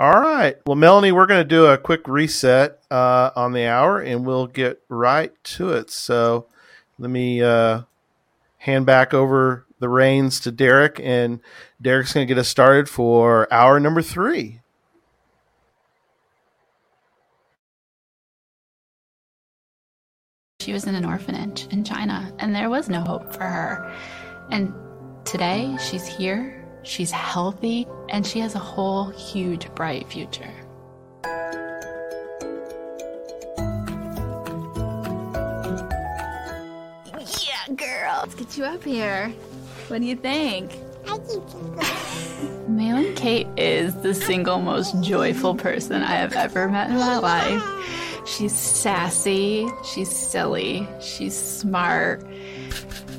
All right. Well, Melanie, we're going to do a quick reset uh, on the hour and we'll get right to it. So let me uh, hand back over the reins to Derek, and Derek's going to get us started for hour number three. She was in an orphanage in China, and there was no hope for her. And today, she's here, she's healthy, and she has a whole huge, bright future. Yeah, girl, let's get you up here. What do you think? I think Malin Kate is the single most joyful person I have ever met in my life. She's sassy, she's silly, she's smart.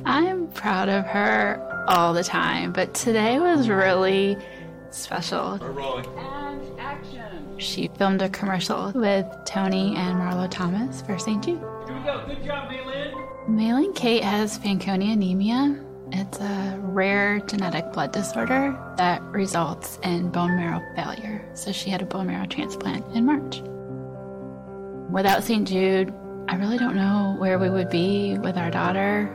I'm proud of her all the time, but today was really special. And action. She filmed a commercial with Tony and Marlo Thomas for St. Jude. Here we go. Good job, Malin. Malin Kate has Fanconi anemia. It's a rare genetic blood disorder that results in bone marrow failure. So she had a bone marrow transplant in March. Without St. Jude, I really don't know where we would be with our daughter.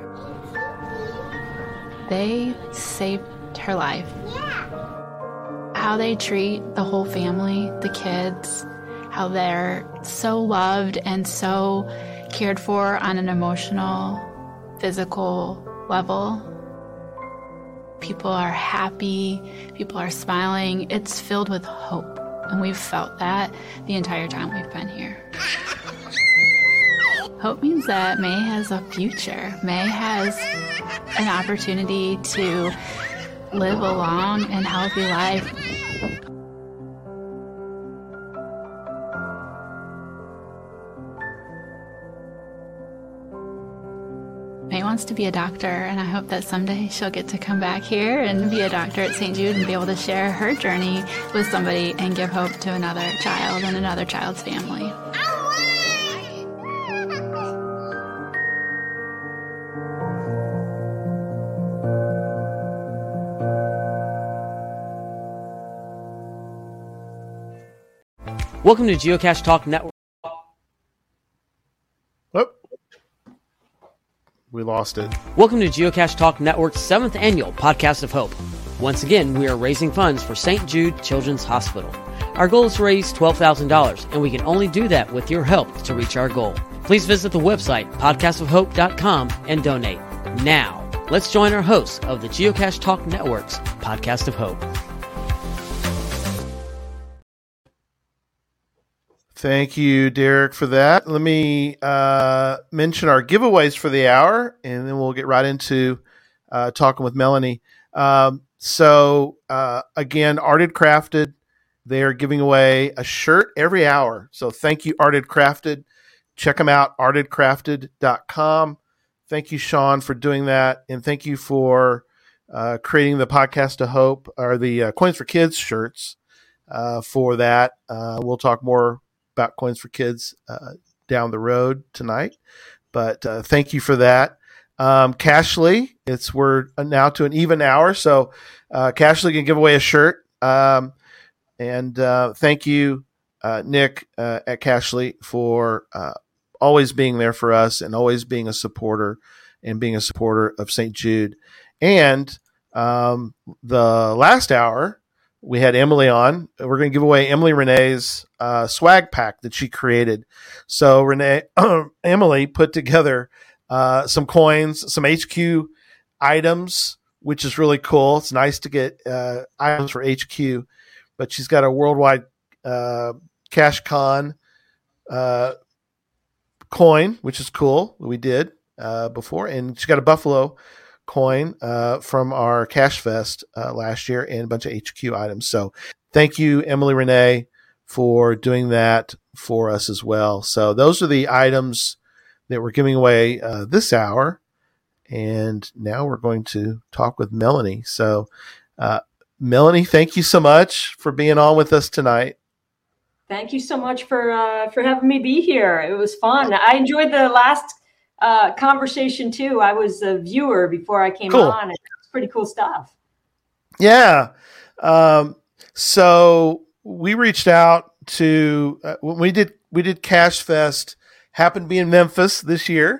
They saved her life. Yeah. How they treat the whole family, the kids, how they're so loved and so cared for on an emotional, physical level. People are happy, people are smiling. It's filled with hope. And we've felt that the entire time we've been here. Hope means that May has a future. May has an opportunity to live a long and healthy life. May wants to be a doctor, and I hope that someday she'll get to come back here and be a doctor at St. Jude and be able to share her journey with somebody and give hope to another child and another child's family. Welcome to Geocache Talk Network. Oh, we lost it. Welcome to Geocache Talk Network's seventh annual Podcast of Hope. Once again, we are raising funds for St. Jude Children's Hospital. Our goal is to raise $12,000, and we can only do that with your help to reach our goal. Please visit the website, podcastofhope.com, and donate. Now, let's join our hosts of the Geocache Talk Network's Podcast of Hope. Thank you, Derek, for that. Let me uh, mention our giveaways for the hour, and then we'll get right into uh, talking with Melanie. Um, so, uh, again, Arted Crafted, they are giving away a shirt every hour. So, thank you, Arted Crafted. Check them out, artedcrafted.com. Thank you, Sean, for doing that. And thank you for uh, creating the Podcast of Hope or the uh, Coins for Kids shirts uh, for that. We'll talk more about coins for kids uh, down the road tonight. But uh, thank you for that. Um, Cachly, it's we're now to an even hour, so uh, Cachly can give away a shirt. Um, and uh, thank you, uh, Nick uh, at Cachly, for always being there for us and always being a supporter and being a supporter of St. Jude. And um, the last hour, we had Emily on. We're going to give away Emily Renee's uh, swag pack that she created. So Renee, Emily put together uh, some coins, some HQ items, which is really cool. It's nice to get uh, items for HQ, but she's got a worldwide uh, cash con uh, coin, which is cool. We did uh, before, and she's got a Buffalo coin uh, from our Cash Fest uh, last year and a bunch of HQ items. So thank you, Emily Renee, for doing that for us as well. So those are the items that we're giving away uh, this hour. And now we're going to talk with Melanie. So, uh, Melanie, thank you so much for being on with us tonight. Thank you so much for uh, for having me be here. It was fun. I enjoyed the last uh, conversation too. I was a viewer before I came Cool. on. It's pretty cool stuff. Yeah. Um, so we reached out to uh, when we did we did Cash Fest. Happened to be in Memphis this year,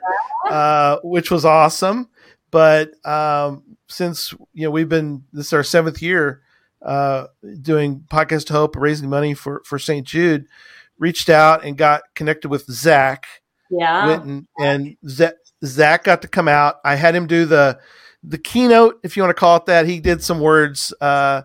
uh, which was awesome. But um, since you know we've been this is our seventh year uh, doing podcast hope raising money for for st jude reached out and got connected with zach yeah and zach, zach got to come out i had him do the the keynote if you want to call it that he did some words uh,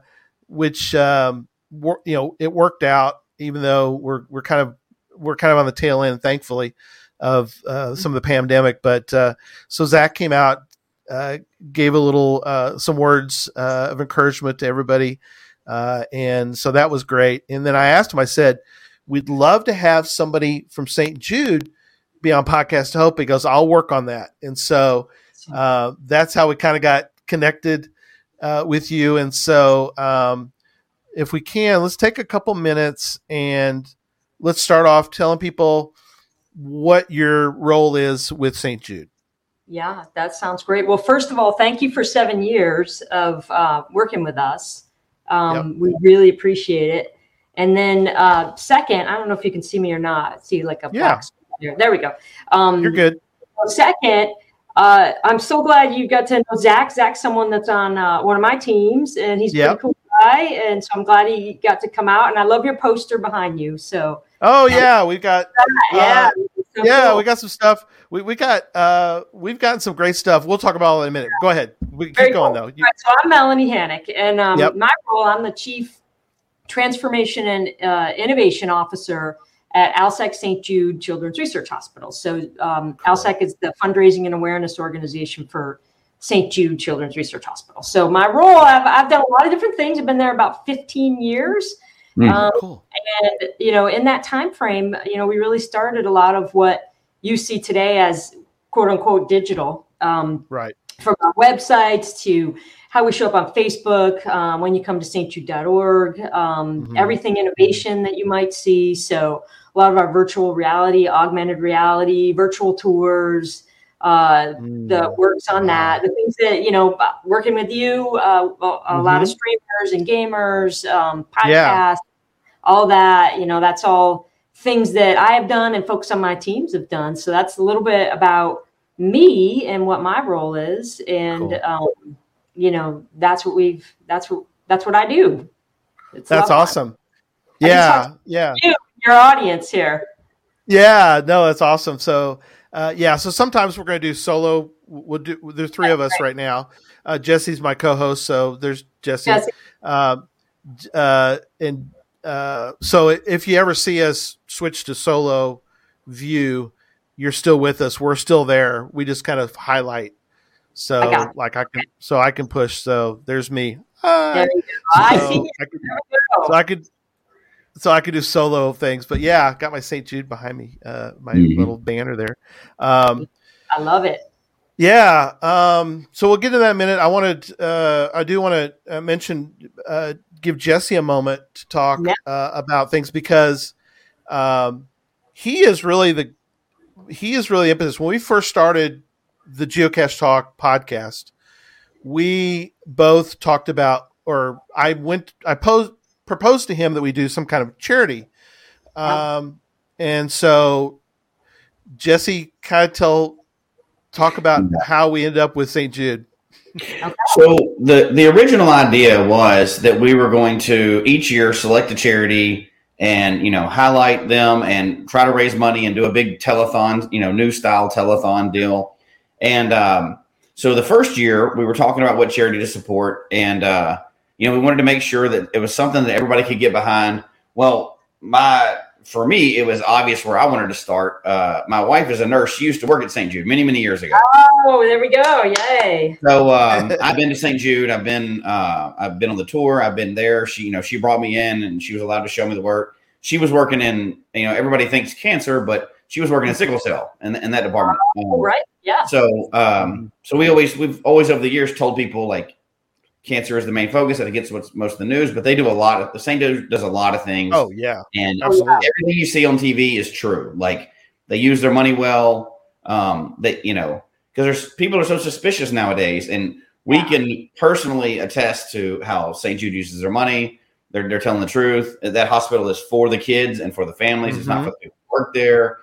which um, wor- you know it worked out even though we're we're kind of we're kind of on the tail end thankfully of uh, some of the pandemic but uh, so zach came out uh, gave a little uh, some words uh, of encouragement to everybody, uh, and so that was great. And then I asked him, I said, "We'd love to have somebody from St. Jude be on Podcast Hope." He goes, "I'll work on that." And so uh, that's how we kind of got connected with you. And so, um, if we can, let's take a couple minutes and let's start off telling people what your role is with St. Jude. Yeah, that sounds great. Well, first of all, thank you for seven years of uh, working with us. Um, yep. We really appreciate it. And then, uh, second, I don't know if you can see me or not. See, like a yeah. box there. There we go. Um, You're good. Second, uh, I'm so glad you got to know Zach. Zach's someone that's on uh, one of my teams, and he's yep. pretty cool guy. And so I'm glad he got to come out. And I love your poster behind you. So. Oh yeah, we've got. yeah. Uh, so yeah, cool. we got some stuff. We, we got uh we've gotten some great stuff. We'll talk about it in a minute. Go ahead. We keep Very going cool. though. You- right, so I'm Melanie Hannick, and um, yep. my role I'm the chief transformation and uh, innovation officer at ALSAC St. Jude Children's Research Hospital. So um, ALSAC is the fundraising and awareness organization for St. Jude Children's Research Hospital. So my role, I've, I've done a lot of different things. I've been there about 15 years. Mm, um, cool. And you know, in that time frame, you know, we really started a lot of what you see today as quote unquote digital. Um, right. From our websites to how we show up on Facebook, um, when you come to stjude.org, um, mm-hmm. everything innovation that you might see. So a lot of our virtual reality, augmented reality, virtual tours, uh, mm. the works on that, the things that, you know, working with you, uh, a, mm-hmm. lot of mm-hmm. streamers and gamers, um, podcasts, yeah. all that, you know, that's all things that I have done and folks on my teams have done. So that's a little bit about me and what my role is. And, cool. um, you know, that's what we've, that's what, that's what I do. It's that's awesome. Yeah. Yeah. You, your audience here. Yeah. No, that's awesome. So, uh, yeah, so sometimes we're going to do solo. We'll do. There's three of us right now. Uh, Jesse's my co-host, so there's Jesse. Jesse. Uh, uh, and uh, so if you ever see us switch to solo view, you're still with us. We're still there. We just kind of highlight. So I like I can, so I can push. So there's me. There so, I see. I could, so I could so I could do solo things. But yeah, got my St. Jude behind me, uh, my mm-hmm. little banner there. Um, I love it. Yeah. Um, so we'll get to that in a minute. I wanted, uh, I do want to uh, mention, uh, give Jesse a moment to talk yeah. Uh, about things because um, he is really the, he is really impetus. When we first started the Geocache Talk podcast, we both talked about, or I went, I posed, proposed to him that we do some kind of charity. Um, and so Jesse kind of tell talk about how we ended up with St. Jude. So the the original idea was that we were going to each year select a charity and you know highlight them and try to raise money and do a big telethon, you know, new style telethon deal. And um, so the first year we were talking about what charity to support, and uh, you know, we wanted to make sure that it was something that everybody could get behind. Well, my for me, it was obvious where I wanted to start. Uh, my wife is a nurse. She used to work at St. Jude many, many years ago. Oh, there we go! Yay! So um, I've been to St. Jude. I've been uh, I've been on the tour. I've been there. She, you know, she brought me in and she was allowed to show me the work. She was working in, you know, everybody thinks cancer, but she was working in sickle cell in, in that department. Oh, right. Yeah. So, um, so we always we've always over the years told people like cancer is the main focus and it gets what's most of the news, but they do a lot of the St. Jude does a lot of things. Oh yeah. And Absolutely. everything you see on TV is true. Like they use their money well. Um, that you know, because there's people are so suspicious nowadays, and we can personally attest to how St. Jude uses their money. They're they're telling the truth. That hospital is for the kids and for the families. It's not Mhm. for the people who work there.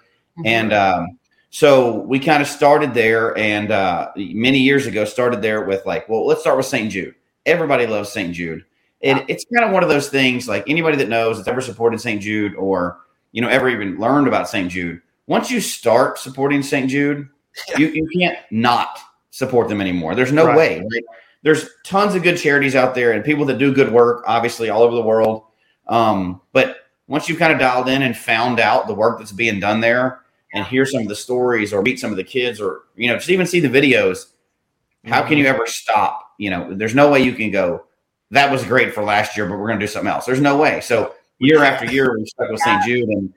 And um, so we kind of started there, and uh, many years ago, started there with like, well, let's start with St. Jude. Everybody loves St. Jude. And it's kind of one of those things. Like anybody that knows that's ever supported St. Jude, or you know, ever even learned about St. Jude, once you start supporting St. Jude, you, you can't not support them anymore. There's no Right. way. Right? There's tons of good charities out there and people that do good work, obviously, all over the world. Um, but once you've kind of dialed in and found out the work that's being done there and hear some of the stories or meet some of the kids or, you know, just even see the videos, how can you ever stop? You know, there's no way you can go, that was great for last year, but we're going to do something else. There's no way. So year after year, we stuck with St. Jude and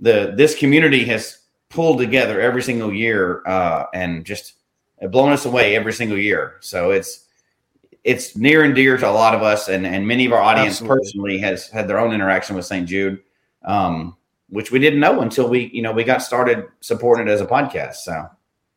the, this community has pulled together every single year uh, and just blown us away every single year. So it's, it's near and dear to a lot of us and, and many of our audience Absolutely. personally has had their own interaction with St. Jude. Um, which we didn't know until we, you know, we got started supporting it as a podcast. So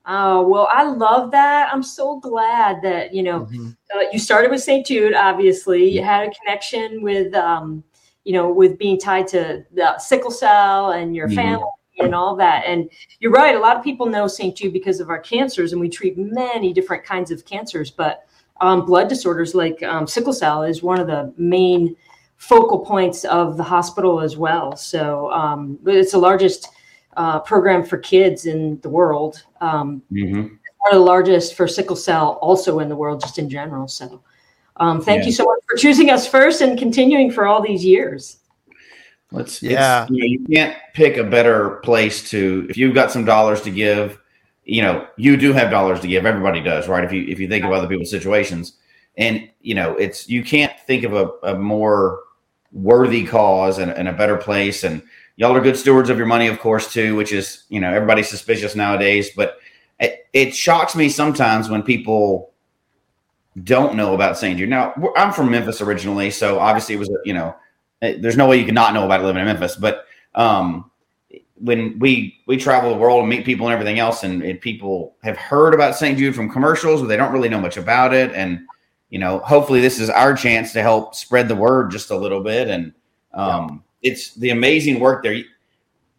Oh, well, I love that. I'm so glad that, you know, Mhm. uh, you started with St. Jude, obviously. You had a connection with, um, you know, with being tied to the sickle cell and your Mhm. family and all that. And you're right. A lot of people know St. Jude because of our cancers, and we treat many different kinds of cancers. But um, blood disorders like um, sickle cell is one of the main focal points of the hospital as well. So um, it's the largest uh, program for kids in the world. Um, mhm. one of the largest for sickle cell also in the world just in general so um, thank Yeah. you so much for choosing us first and continuing for all these years let's, Yeah. you, know, you can't pick a better place to, if you've got some dollars to give, you know, you do have dollars to give. Everybody does, right? If you, if you think of other people's situations and, you know, it's, you can't think of a, a more worthy cause and, and a better place. And y'all are good stewards of your money, of course, too, which is, you know, everybody's suspicious nowadays, but it, it shocks me sometimes when people don't know about St. Jude. Now, I'm from Memphis originally, so obviously it was, you know, eh, there's no way you could not know about it living in Memphis. But um, when we we travel the world and meet people and everything else, and, and people have heard about St. Jude from commercials, but they don't really know much about it. And you know, hopefully, this is our chance to help spread the word just a little bit. And um, it's the amazing work there.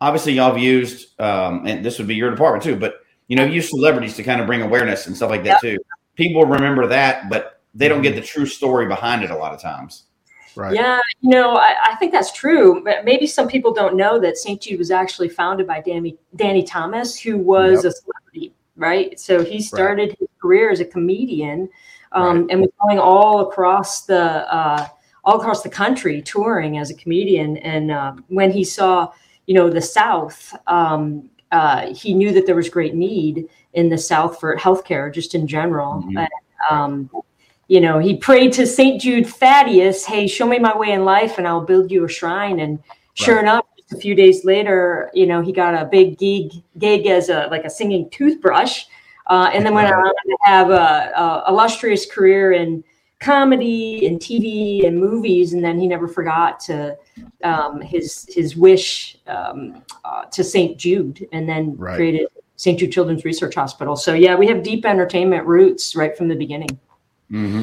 Obviously, y'all have used, um, and this would be your department too, but you know, use celebrities to kind of bring awareness and stuff like that too. People remember that, but they don't get the true story behind it a lot of times. Right. yeah you know I, I think that's true but maybe some people don't know that st jude was actually founded by danny danny thomas who was Yep. a celebrity right so he started his career as a comedian um, Right. and was going all across the uh, all across the country touring as a comedian and uh, when he saw you know the south um, uh, he knew that there was great need in the south for healthcare just in general Mhm. And, um, you know he prayed to saint jude thaddeus hey show me my way in life and i'll build you a shrine and sure Right. enough just a few days later you know he got a big gig gig as a like a singing toothbrush uh, and then went on to have a, a illustrious career in comedy and TV and movies, and then he never forgot to um, his his wish um, uh, to St. Jude, and then Right. created St. Jude Children's Research Hospital. So yeah, we have deep entertainment roots right from the beginning. Mm-hmm.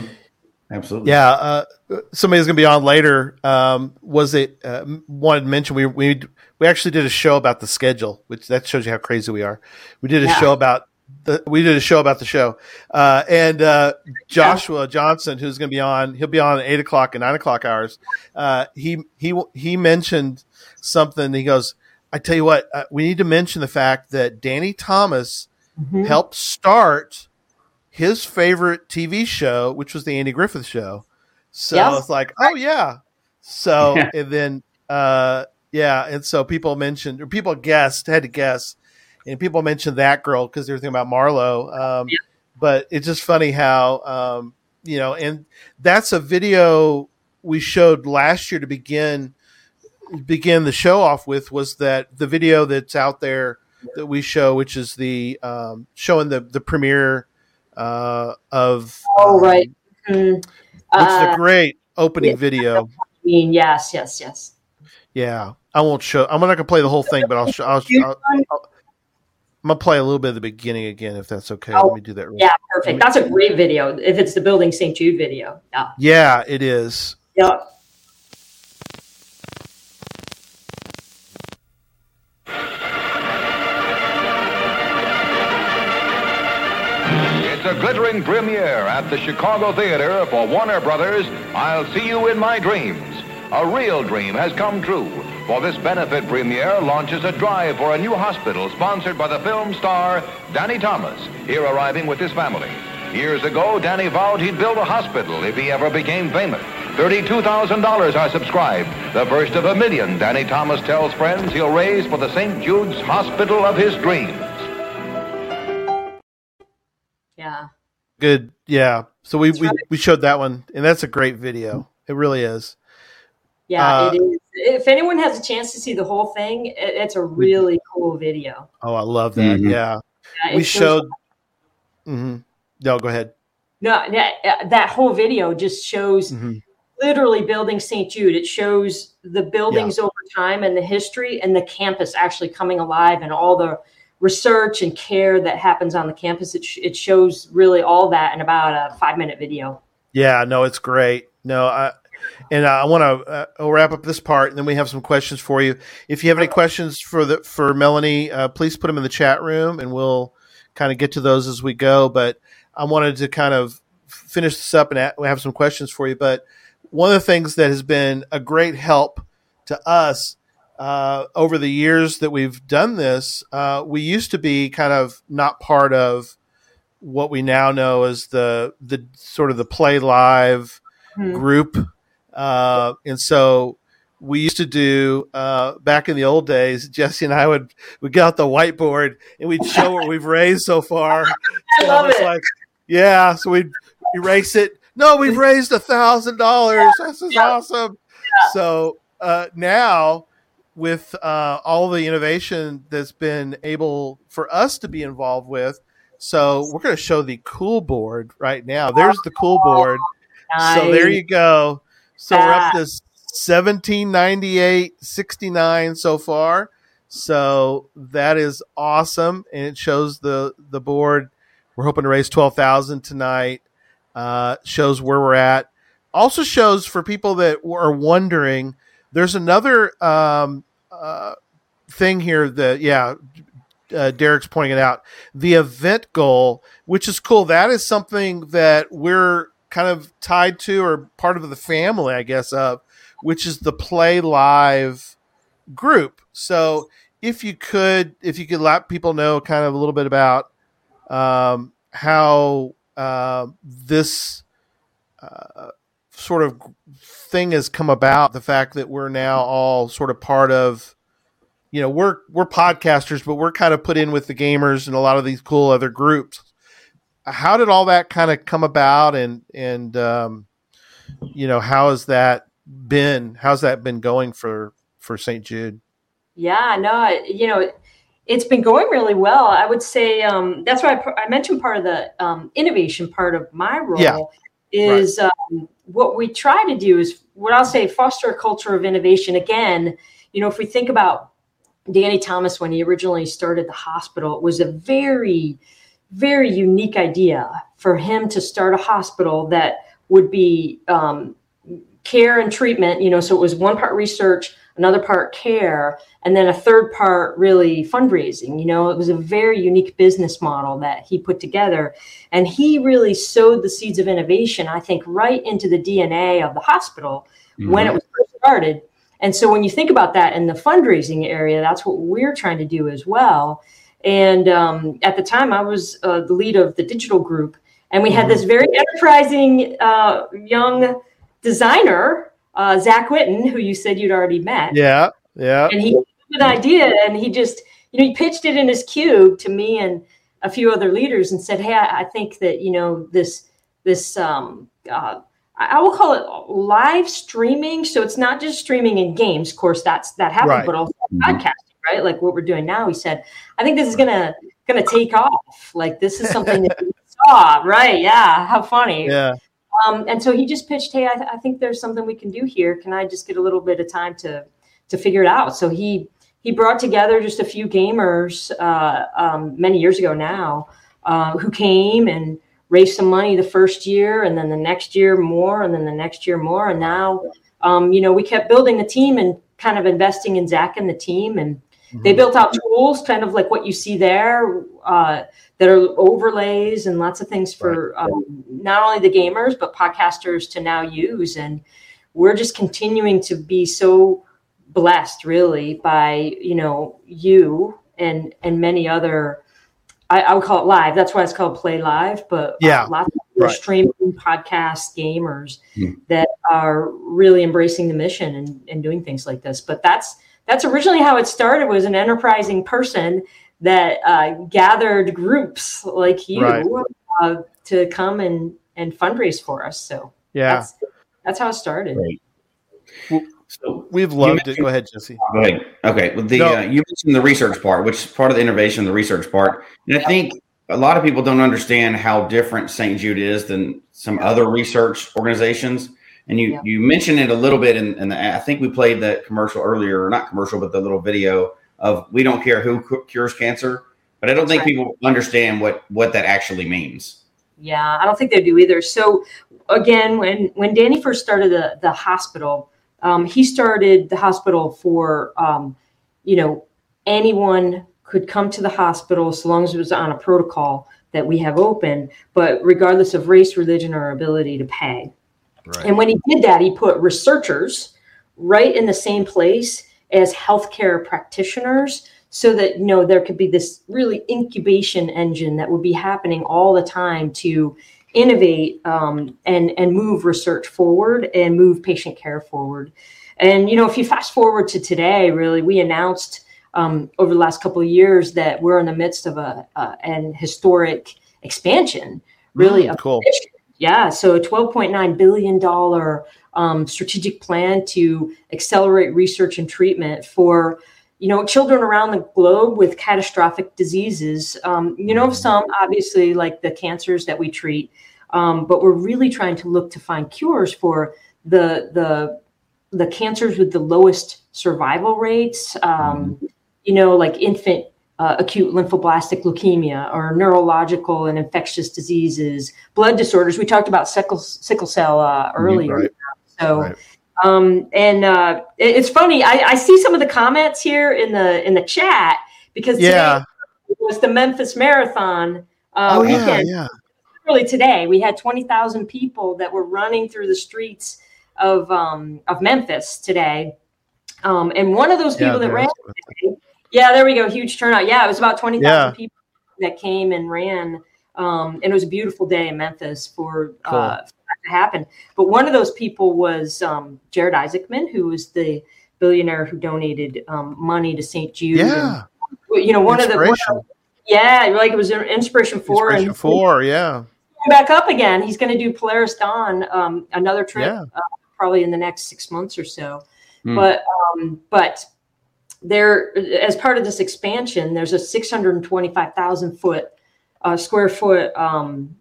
Absolutely. Yeah, uh, somebody's going to be on later. Um, was it uh, wanted to mention we we we actually did a show about the schedule, which that shows you how crazy we are. We did a Yeah. show about the we did a show about the show, uh, and uh, Joshua Johnson, who's going to be on, he'll be on at eight o'clock and nine o'clock hours. Uh, he he he mentioned something. He goes, "I tell you what, uh, we need to mention the fact that Danny Thomas." Mhm. helped start his favorite TV show, which was the Andy Griffith show. So Yes. it's like, oh yeah. So and then uh yeah, and so people mentioned or people guessed, had to guess, and people mentioned that girl because they were thinking about Marlo. Um but it's just funny how um you know, and that's a video we showed last year to begin begin the show off with was that the video that's out there that we show, which is the um, showing the the premiere uh, of Oh, um, right. Mm, which is uh, a great opening yeah. video. I mean, yes, yes, yes. Yeah, I won't show. I'm not gonna play the whole thing, but I'll show. I'll, I'll, I'll, I'm gonna play a little bit of the beginning again, if that's okay. Oh, Let me do that. Right yeah, perfect. That's a great video. If it's the building St. Jude video, yeah. Yeah, it is. Yeah. It's a glittering premiere at the Chicago Theater for Warner Brothers. I'll see you in my dreams. A real dream has come true. For this benefit premiere launches a drive for a new hospital sponsored by the film star Danny Thomas, here arriving with his family. Years ago, Danny vowed he'd build a hospital if he ever became famous. $32,000 are subscribed, the first of a million Danny Thomas tells friends he'll raise for the St. Jude's Hospital of his dreams. Yeah. Good. Yeah. So we, we, we showed that one, and that's a great video. It really is. Yeah, Uh, it is. If anyone has a chance to see the whole thing, it, it's a really cool video. Oh, I love that. Mhm. Yeah. Yeah, We shows- showed. hmm No, go ahead. no that, that whole video just shows Mhm. literally building St. Jude. It shows the buildings over time and the history and the campus actually coming alive and all the research and care that happens on the campus. It, sh- it shows really all that in about a five minute video. Yeah, no, it's great. No, I and I want to uh, I'll wrap up this part, and then we have some questions for you. If you have any questions for the for Melanie, uh, please put them in the chat room, and we'll kind of get to those as we go. But I wanted to kind of finish this up and we have some questions for you. But one of the things that has been a great help to us uh, over the years that we've done this, uh, we used to be kind of not part of what we now know as the the sort of the play live Hmm. group, uh, and so we used to do uh, back in the old days. Jesse and I would would get out the whiteboard and we'd show what we've raised so far. I So love it. Like, yeah, so we'd erase it. No, we've raised a thousand dollars. This is Yeah. awesome. So uh, now, with uh, all the innovation that's been able for us to be involved with, so we're going to show the cool board right now. There's the cool board. So there you go. So we're up to 1798 69 so far. So that is awesome and it shows the the board we're hoping to raise 12,000 tonight. Uh shows where we're at. Also shows for people that are wondering there's another um uh thing here that yeah uh, Derek's pointing it out. The event goal, which is cool. That is something that we're kind of tied to or part of the family, I guess, of which is the Play Live group. So if you could, if you could let people know kind of a little bit about um, how uh, this uh, sort of thing has come about, the fact that we're now all sort of part of you know we're we're podcasters but we're kind of put in with the gamers and a lot of these cool other groups how did all that kind of come about and and um, you know how has that been how's that been going for for st jude Yeah, no, you know, it's been going really well. I would say um, that's why I, I mentioned part of the um, innovation part of my role Yeah, is um, what we try to do is what I'll say foster a culture of innovation. Again, you know, if we think about Danny Thomas when he originally started the hospital, it was a very, very unique idea for him to start a hospital that would be um, care and treatment. You know, so it was one part research, another part care, and then a third part really fundraising. You know, it was a very unique business model that he put together, and he really sowed the seeds of innovation. I think right into the DNA of the hospital when it was first started. And so when you think about that in the fundraising area, that's what we're trying to do as well. And um, at the time, I was uh, the lead of the digital group, and we had this very enterprising uh, young designer, uh, Zach Witten, who you said you'd already met. yeah yeah And he had an idea, and he just, you know, he pitched it in his cube to me and a few other leaders, and said, "Hey, I, I think that you know this this um, uh, I will call it live streaming. So it's not just streaming in games. Of course, that's that happened, Right. but also Mhm. podcasting, right? Like what we're doing now. He said, I think this is gonna gonna take off. Like this is something that we saw, right? Yeah, how funny. yeah Um, and so he just pitched, hey, I, th- I think there's something we can do here. Can I just get a little bit of time to to figure it out? So he he brought together just a few gamers uh, um, many years ago now uh, who came and raised some money the first year, and then the next year more, and then the next year more, and now um, you know we kept building the team and kind of investing in Zach and the team, and They built out tools, kind of like what you see there, uh, that are overlays and lots of things for um, not only the gamers but podcasters to now use. And we're just continuing to be so blessed, really, by you know you and and many other. I, I would call it live. That's why it's called Play Live. But Yeah, uh, lots of right. streaming podcast gamers Hmm. that are really embracing the mission and, and doing things like this. But that's that's originally how it started. Was an enterprising person that uh, gathered groups like you Right. uh, to come and and fundraise for us. So Yeah, that's that's how it started. Right. So we've loved it. Go ahead, Jesse. Go ahead. Okay. Well, the No. uh, you mentioned the research part, which is part of the innovation, the research part, and I think a lot of people don't understand how different St. Jude is than some other research organizations. And you Yeah. you mentioned it a little bit in, in the. I think we played that commercial earlier, or not commercial, but the little video of we don't care who cu- cures cancer. But I don't think Right. people understand what what that actually means. Yeah, I don't think they do either. So again, when when Danny first started the the hospital, um, he started the hospital for um, you know anyone could come to the hospital so long as it was on a protocol that we have open, but regardless of race, religion, or ability to pay. Right. And when he did that, he put researchers right in the same place as healthcare practitioners so that you know there could be this really incubation engine that would be happening all the time to innovate um, and and move research forward and move patient care forward and you know if you fast forward to today really we announced um, over the last couple of years that we're in the midst of a uh, an historic expansion really Mm, of cool. Yeah, so a $12.9 billion um, strategic plan to accelerate research and treatment for, you know, children around the globe with catastrophic diseases. Um, you know, some obviously like the cancers that we treat, um, but we're really trying to look to find cures for the the the cancers with the lowest survival rates. Um, you know, like infant uh, acute lymphoblastic leukemia or neurological and infectious diseases, blood disorders. We talked about sickle, sickle cell uh, earlier. Right. So, Right. um, and uh, it- it's funny. I, I see some of the comments here in the in the chat because Yeah. today was the Memphis Marathon uh, oh yeah, weekend. yeah. Early today, we had twenty thousand people that were running through the streets of um, of Memphis today. Um, and one of those Yeah, people that ran. Yeah, there we go. Huge turnout. Yeah, it was about 20,000 Yeah. people that came and ran. Um, and it was a beautiful day in Memphis for, Cool. uh, for that to happen. But one of those people was um, Jared Isaacman, who was the billionaire who donated um, money to St. Jude. Yeah. And, you know, one of the, one of- yeah, like it was an inspiration for Inspiration and four. Yeah. back up again. He's going to do Polaris Dawn, um, another trip, Yeah. uh, probably in the next six months or so. Hmm. But um, but there, as part of this expansion, there's a 625,000 foot uh, square foot um,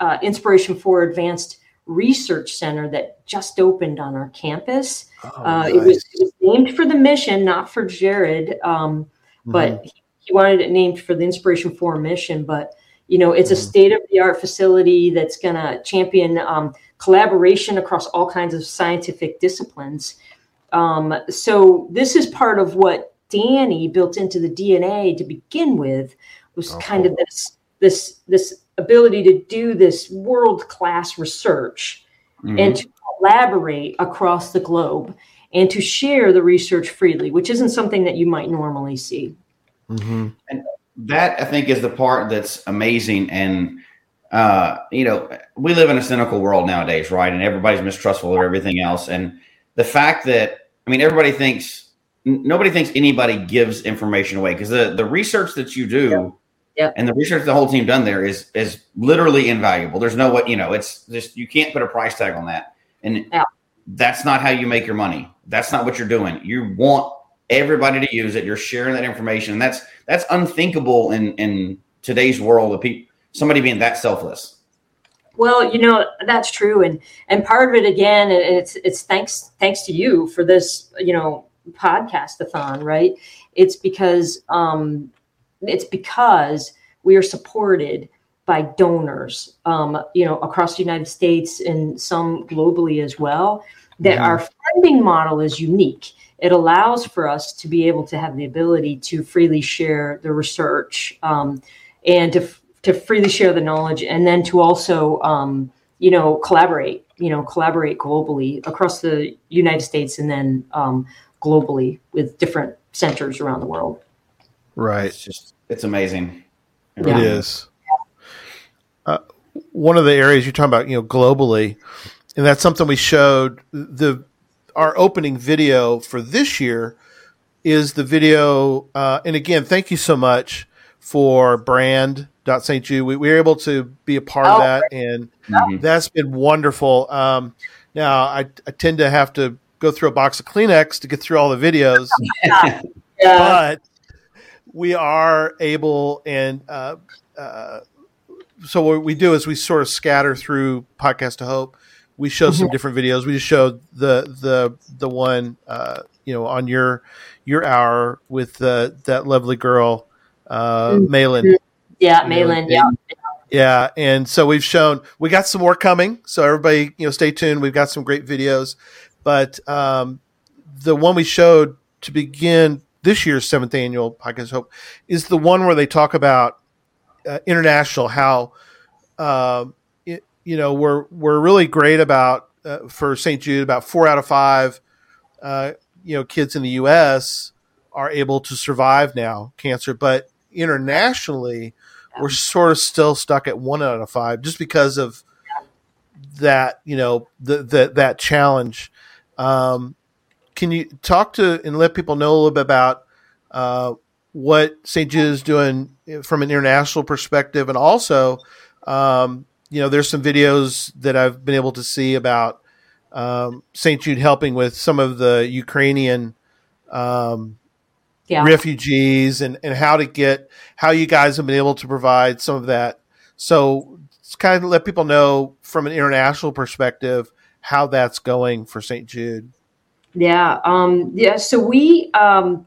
uh, Inspiration4 Advanced Research Center that just opened on our campus. Oh, uh, it, was, it was named for the mission, not for Jared, um, but Mm-hmm. he, he wanted it named for the Inspiration4 mission. But you know, it's a Mhm. state of the art facility that's going to champion um, collaboration across all kinds of scientific disciplines. Um, so this is part of what Danny built into the DNA to begin with was Oh, kind of this this this ability to do this world class research Mhm. and to collaborate across the globe and to share the research freely, which isn't something that you might normally see. Mhm. that I think is the part that's amazing. And uh, you know, we live in a cynical world nowadays, right? And everybody's mistrustful of everything else. And the fact that I mean, everybody thinks nobody thinks anybody gives information away because the the research that you do. Yep. And the research the whole team done there is is literally invaluable. There's no what you know. It's just you can't put a price tag on that, and Yeah. that's not how you make your money. That's not what you're doing. You want everybody to use it. You're sharing that information, and that's that's unthinkable in in today's world of people. Somebody being that selfless. Well, you know that's true, and and part of it again, it- it's it's thanks thanks to you for this, you know, podcast-a-thon, right? It's because um, it's because we are supported by donors, um, you know, across the United States and some globally as well. That Mhm. our funding model is unique. it allows for us to be able to have the ability to freely share the research um, and to to freely share the knowledge, and then to also um, you know collaborate, you know collaborate globally across the United States and then um, globally with different centers around the world. Right. It's just it's amazing. It is. Uh, one of the areas you're talking about, you know, globally, and that's something we showed the our opening video for this year is the video. Uh, and again, thank you so much for brand St. Jude. We, we, were able to be a part oh, of that, and mm-hmm. that's been wonderful. Um, now, I, I, tend to have to go through a box of Kleenex to get through all the videos, yeah. but we are able and uh, uh, so what we do is we sort of scatter through podcast to hope we show some mm-hmm. different videos. We just showed the the the one uh, you know on your your hour with the that lovely girl uh, mm-hmm. Malin. Yeah, Malin. Yeah. Yeah, and so we've shown we got some more coming. So everybody, you know, stay tuned. We've got some great videos, but um, the one we showed to begin this year's seventh annual podcast hope is the one where they talk about uh, international how. Uh, you know, we're we're really great about uh, for St. Jude. About four out of five, uh, you know, kids in the U.S. are able to survive now cancer, but internationally, we're sort of still stuck at one out of five, just because of that. You know, the, the that challenge. Um, can you talk to and let people know a little bit about uh, what St. Jude is doing from an international perspective, and also um, you know, there's some videos that I've been able to see about um, St. Jude helping with some of the Ukrainian um, yeah. refugees and, and how to get how you guys have been able to provide some of that. So it's kind of let people know from an international perspective how that's going for St. Jude. Yeah, um, yeah. So we um,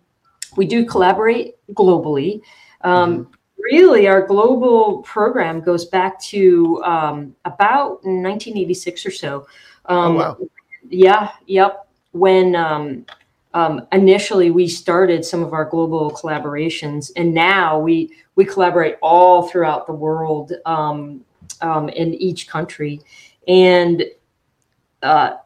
we do collaborate globally. Um, mm-hmm really, our global program goes back to um, about 1986 or so. Um, oh, wow. Yeah, yep. When um, um, initially we started some of our global collaborations, and now we we collaborate all throughout the world um, um, in each country, and uh,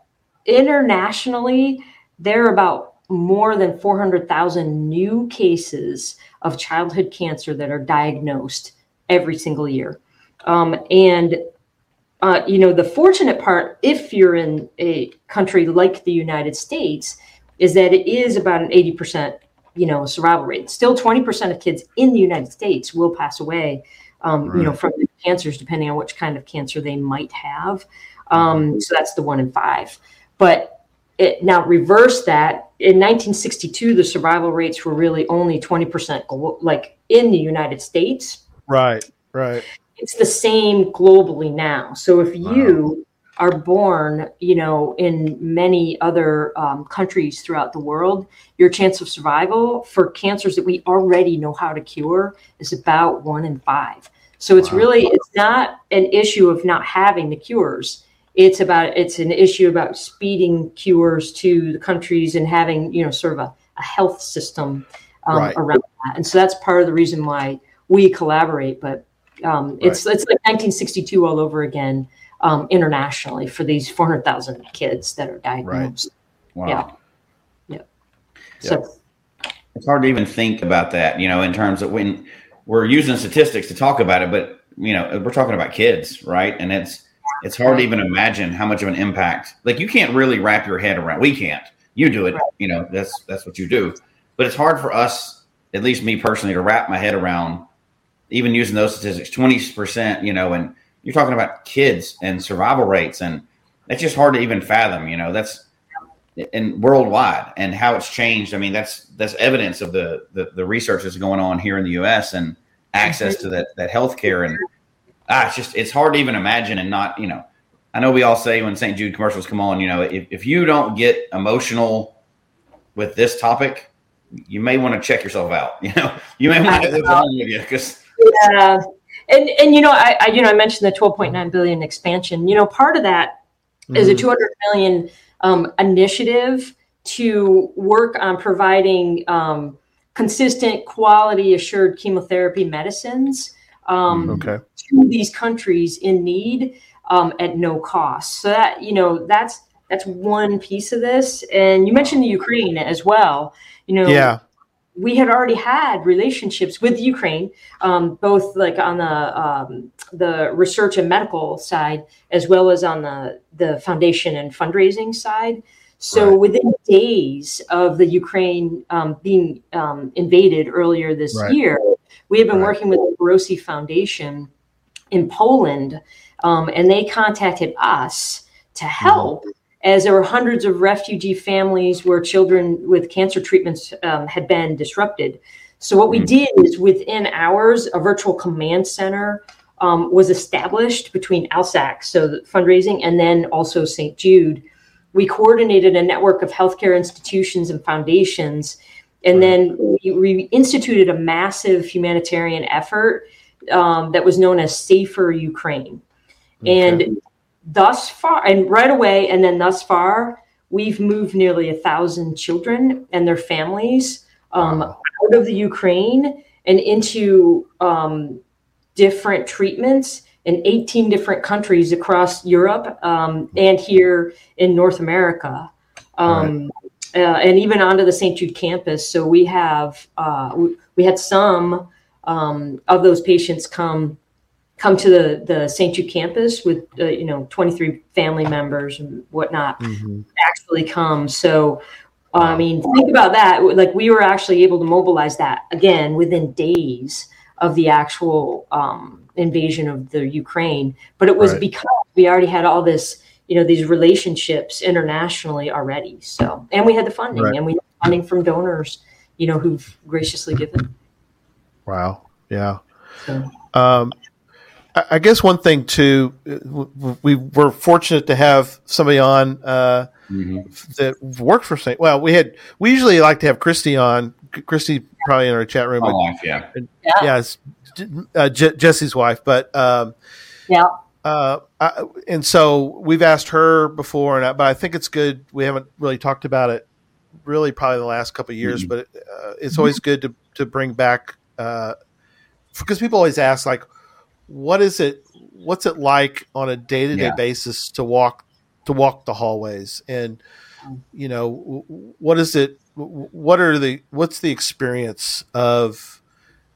internationally, there are about more than 400,000 new cases of childhood cancer that are diagnosed every single year. Um, and, uh, you know, the fortunate part, if you're in a country like the United States, is that it is about an 80%, you know, survival rate. Still 20% of kids in the United States will pass away, um, right. you know, from cancers, depending on which kind of cancer they might have. Um, so that's the one in five. But it, now reverse that in 1962 the survival rates were really only 20% like in the united states right right it's the same globally now so if you wow. Are born you know in many other um, countries throughout the world your chance of survival for cancers that we already know how to cure is about one in five so it's wow. really it's not an issue of not having the cures it's about it's an issue about speeding cures to the countries and having you know sort of a, a health system um, right. around that and so that's part of the reason why we collaborate but um, it's right. it's like 1962 all over again um, internationally for these 400,000 kids that are diagnosed. Right. Wow. Yeah. Yeah. So it's hard to even think about that, you know, in terms of when we're using statistics to talk about it, but you know, we're talking about kids, right? And it's it's hard to even imagine how much of an impact. Like you can't really wrap your head around. We can't. You do it. You know that's that's what you do. But it's hard for us, at least me personally, to wrap my head around even using those statistics. Twenty percent. You know, and you're talking about kids and survival rates, and it's just hard to even fathom. You know, that's and worldwide and how it's changed. I mean, that's that's evidence of the the, the research that's going on here in the U.S. and access to that that healthcare and ah, it's just it's hard to even imagine and not you know. I know we all say when St. Jude commercials come on, you know, if, if you don't get emotional with this topic, you may want to check yourself out. You know, you may want to go on with you because yeah. And and you know, I, I, you know I mentioned the 12.9 billion expansion. You know, part of that mm-hmm. is a mm-hmm. 200 million um, initiative to work on providing um, consistent, quality assured chemotherapy medicines um, Okay. to these countries in need um, at no cost. So that you know that's that's one piece of this. And you mentioned the Ukraine as well. You know, Yeah. We had already had relationships with Ukraine, um, both like on the um, the research and medical side, as well as on the the foundation and fundraising side. So Right. within days of the Ukraine um, being um, invaded earlier this Right. year, we have been Right. working with the Rossi Foundation in Poland, um, and they contacted us to help. As there were hundreds of refugee families where children with cancer treatments um, had been disrupted. So, what we Mm. did is within hours, a virtual command center um, was established between ALSAC, so the fundraising, and then also St. Jude. We coordinated a network of healthcare institutions and foundations, and then we, we instituted a massive humanitarian effort um, that was known as Safer Ukraine. And thus far, and right away, and then thus far, we've moved nearly a thousand children and their families um, out of the Ukraine and into um, different treatments in 18 different countries across Europe um, and here in North America. Um, uh, and even onto the St. Jude campus. So we have uh, we, we had some um, of those patients come come to the the St. Jude campus with uh, you know 23 family members and whatnot Mhm. actually come. So I mean, think about that. Like we were actually able to mobilize that again within days of the actual um, invasion of the Ukraine. But it was Right. because we already had all this, you know, these relationships internationally already. So, and we had the funding, Right. and we had funding from donors, you know, who've graciously given. Wow. Yeah. So, Um, I I guess one thing too, uh, w- w- we were fortunate to have somebody on uh, Mhm. that worked for Saint. Well, we had we usually like to have Christy on. C- Christy probably in our chat room, My but wife, yeah. yeah, it's uh, Je- Jesse's wife. But um, yeah. uh, I, and so we've asked her before, and I, but I think it's good. We haven't really talked about it really probably the last couple of years, Mhm. but uh, it's always good to to bring back uh, because people always ask like, what is it? What's it like on a day to day Yeah. basis to walk to walk the hallways and you know w- w- what is it what are the what's the experience of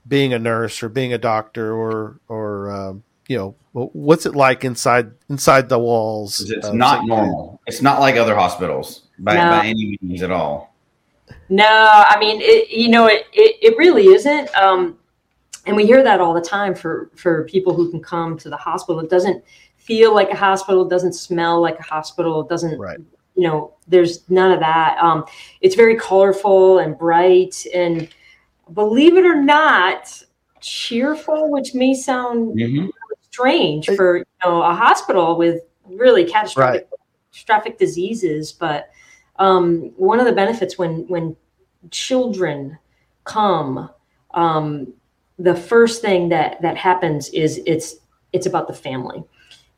being a nurse or being a doctor or or um, you know what's it like inside inside the walls? It's of not St. normal. It's not like other hospitals by, No. by any means at all. No, I mean, it, you know, it, it, it really isn't. Um, and we hear that all the time for, for people who can come to the hospital. It doesn't feel like a hospital, it doesn't smell like a hospital, it doesn't, Right. you know, there's none of that. Um, it's very colorful and bright and believe it or not, cheerful, which may sound Mhm. strange for you know a hospital with really catastrophic Right. catastrophic diseases but um, one of the benefits when when children come um, the first thing that that happens is it's it's about the family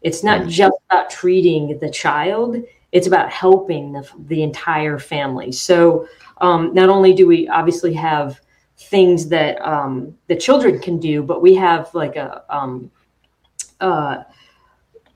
it's not Mhm. just about treating the child it's about helping the, the entire family so um, not only do we obviously have things that um, the children can do but we have like a um, uh,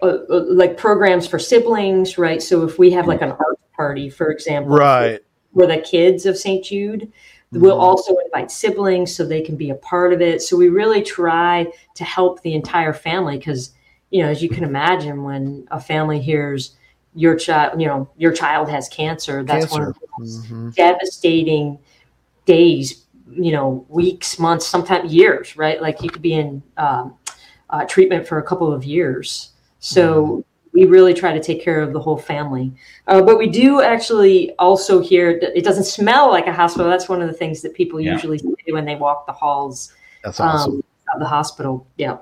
uh, uh, like programs for siblings, right? So if we have like an art party, for example, right for the kids of St. Jude, we'll Mhm. also invite siblings so they can be a part of it. So we really try to help the entire family because, you know, as you can imagine, when a family hears your child, you know, your child has cancer, that's one of the most Mhm. devastating days, you know, weeks, months, sometimes years, right? Like you could be in um, uh, treatment for a couple of years. So we really try to take care of the whole family. Uh, but we do actually also hear that it doesn't smell like a hospital. That's one of the things that people Yeah. usually say when they walk the halls that's awesome um, of the hospital. Yeah.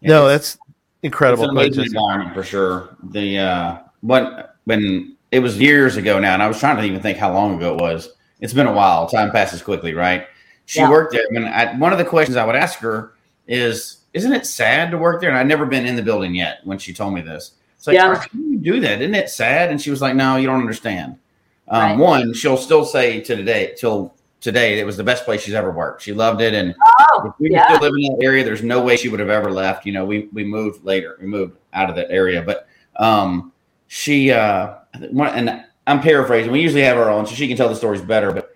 no that's incredible It's an amazing environment for sure. The uh, when when it was years ago now, and I was trying to even think how long ago it was. It's been a while. Time passes quickly, right? She Yeah. worked there. When I, one of the questions I would ask her is, "Isn't it sad to work there?" And I'd never been in the building yet when she told me this. It's like, Yeah. "How can you do that? Isn't it sad?" And she was like, "No, you don't understand. Um, Right. One, she'll still say to today till today it was the best place she's ever worked. She loved it, and Oh, if we yeah. still living in that area, there's no way she would have ever left. You know, we we moved later, we moved out of that area, but um, she uh, and I'm paraphrasing. We usually have our own, so she can tell the stories better. But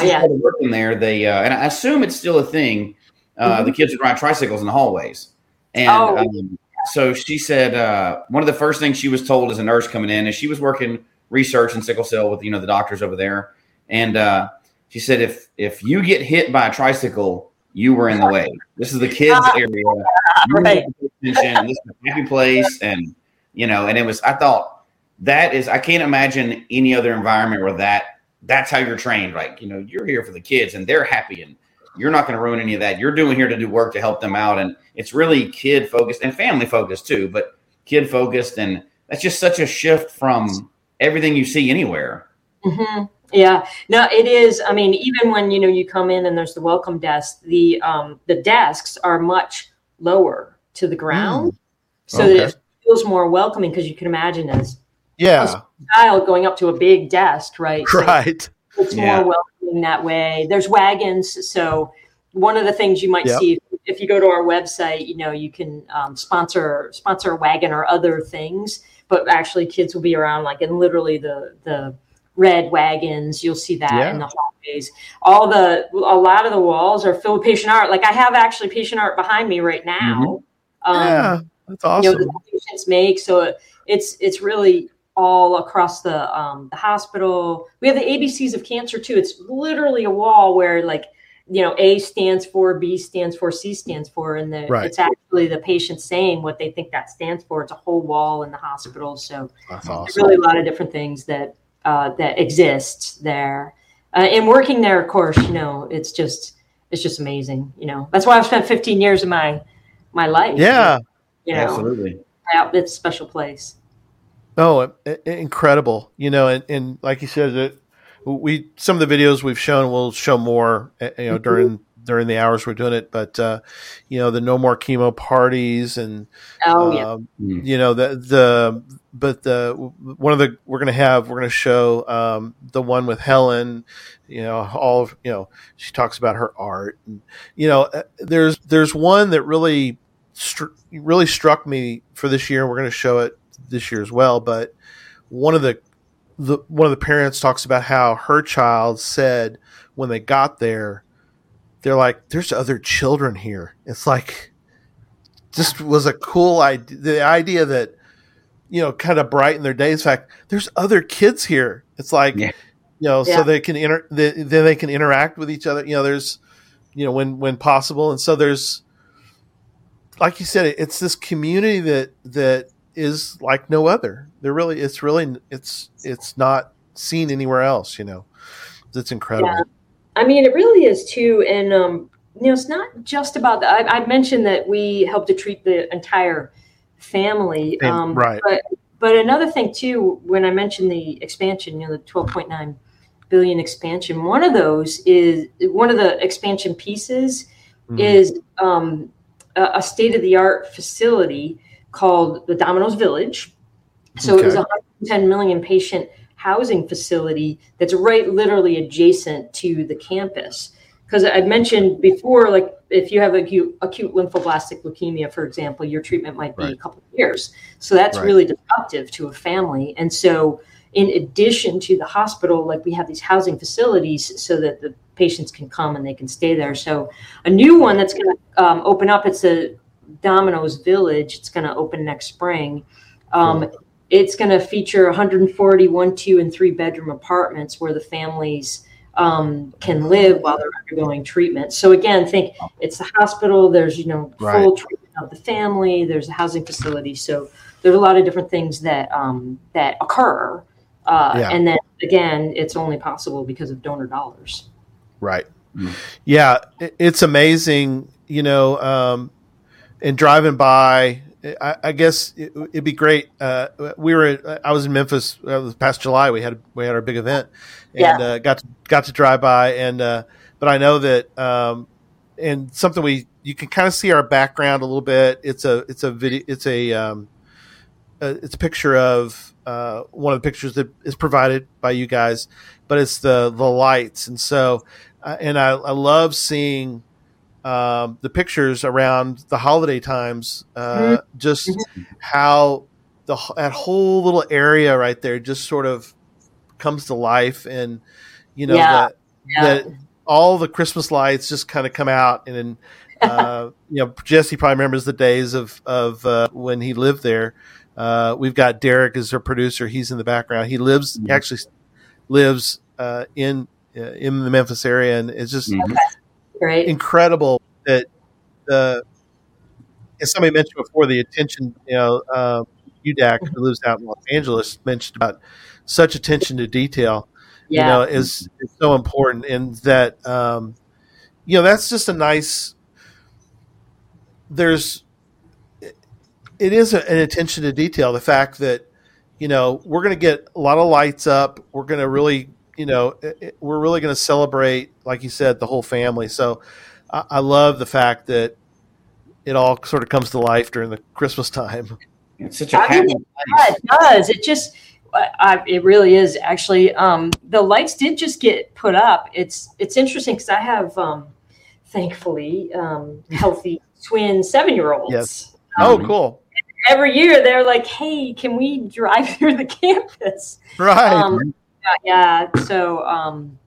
she yeah. working there, they uh, and I assume it's still a thing. Uh, The kids would ride tricycles in the hallways, and Mm-hmm. Oh. um, so she said uh, one of the first things she was told as a nurse coming in is she was working research in sickle cell with you know the doctors over there, and uh, she said if if you get hit by a tricycle, you were in the way. This is the kids area. You Right. need attention. This is a happy place, and you know, and it was. I thought that is. I can't imagine any other environment where that that's how you're trained. Like you know, you're here for the kids, and they're happy, and you're not going to ruin any of that. You're doing here to do work to help them out, and it's really kid focused and family focused too, but kid focused, and that's just such a shift from everything you see anywhere. hmm Yeah, no, it is. I mean, even when you know you come in and there's the welcome desk, the um the desks are much lower to the ground, so Okay. that it feels more welcoming because you can imagine as Yeah. child going up to a big desk, right? So Right. it's Yeah. more welcoming that way. There's wagons, so one of the things you might Yep. see if you go to our website, you know, you can um, sponsor sponsor a wagon or other things, but actually kids will be around like in literally the the red wagons. You'll see that Yeah. in the hallways. All the a lot of the walls are filled with patient art. Like I have actually patient art behind me right now. Um, yeah. That's you know, awesome. the patients make. So it's it's really all across the um, the hospital. We have the ABCs of cancer too. It's literally a wall where like you know A stands for, B stands for, C stands for, and the, Right. it's actually the patient saying what they think that stands for. It's a whole wall in the hospital. So there's awesome. really a lot of different things that uh, that exist there. Uh, and working there, of course, you know, it's just it's just amazing. You know, that's why I've spent 15 years of my my life. Yeah. you know, Absolutely. yeah, it's a special place. Oh, i- i- incredible! You know, and, and like you said, that we some of the videos we've shown will show more. uh, You know, during during the hours we're doing it, but uh, you know, the no more chemo parties and Oh yeah, um, Mm. you know the the but the one of the we're going to have we're going to show um, the one with Helen. You know, all of, you know she talks about her art, and you know, uh, there's there's one that really str- really struck me for this year. and We're going to show it this year as well, but one of the the one of the parents talks about how her child said when they got there, they're like, "There's other children here." It's like just was a cool idea. The idea that you know kind of brighten their days. In fact, there's other kids here. It's like Yeah. you know, Yeah. so they can inter- they, then they can interact with each other. You know, there's you know when when possible, and so there's like you said, it's this community that that is like no other. There really, it's really, it's it's not seen anywhere else. You know, it's incredible. Yeah. I mean, it really is too. And um, you know, it's not just about that. I, I mentioned that we help to treat the entire family, um, right. But but another thing too, when I mentioned the expansion, you know, the twelve point nine billion expansion, one of those is one of the expansion pieces Mhm. is um, a, a state of the art facility called the Domino's Village. So it was a 110 million patient housing facility that's right literally adjacent to the campus. Because I've mentioned before, like if you have acute, acute lymphoblastic leukemia, for example, your treatment might be a couple of years. So that's Right. really disruptive to a family. And so, in addition to the hospital, like we have these housing facilities so that the patients can come and they can stay there. So, a new one that's going to um, open up, it's a Domino's Village. It's going to open next spring. Um, It's going to feature 140 one, two, and three bedroom apartments where the families um, can live while they're undergoing treatment. So again, think it's the hospital. There's you know full Right. treatment of the family. There's a housing facility. So there's a lot of different things that um, that occur. Uh, Yeah. And then again, it's only possible because of donor dollars. Right. Mm. Yeah, it's amazing. You know, um, and driving by, I, I guess it, it'd be great. Uh, we were. I was in Memphis uh, past July. We had we had our big event, and uh, got to got to drive by. And uh, but I know that, um, and something we you can kind of see our background a little bit. It's a it's a video. It's a um, uh, it's a picture of uh, one of the pictures that is provided by you guys, but it's the the lights, and so uh, and I, I love seeing um, the pictures around the holiday times, uh, mm-hmm. just mm-hmm. how the that whole little area right there just sort of comes to life, and you know yeah. that yeah. that all the Christmas lights just kind of come out, and then uh, you know Jesse probably remembers the days of of uh, when he lived there. Uh, we've got Derek as our producer; he's in the background. He lives mm-hmm. he actually lives uh, in uh, in the Memphis area, and it's just mm-hmm. Right. incredible that the as somebody mentioned before, the attention, you know, uh, UDAC who lives out in Los Angeles mentioned about such attention to detail, yeah. you know, is, is so important. And that, um, you know, that's just a nice, there's, it is an attention to detail. The fact that, you know, we're going to get a lot of lights up. We're going to really, you know, it, we're really going to celebrate, like you said, the whole family. So I, I love the fact that it all sort of comes to life during the Christmas time. It's such a happy mean, yeah, it does. It just I, it really is actually. Um, the lights did just get put up. It's it's interesting because I have, um, thankfully, um, healthy twin seven year olds. Yes. Oh, um, cool. Every year they're like, "Hey, can we drive through the campus?" Right. Yeah, yeah. So, um,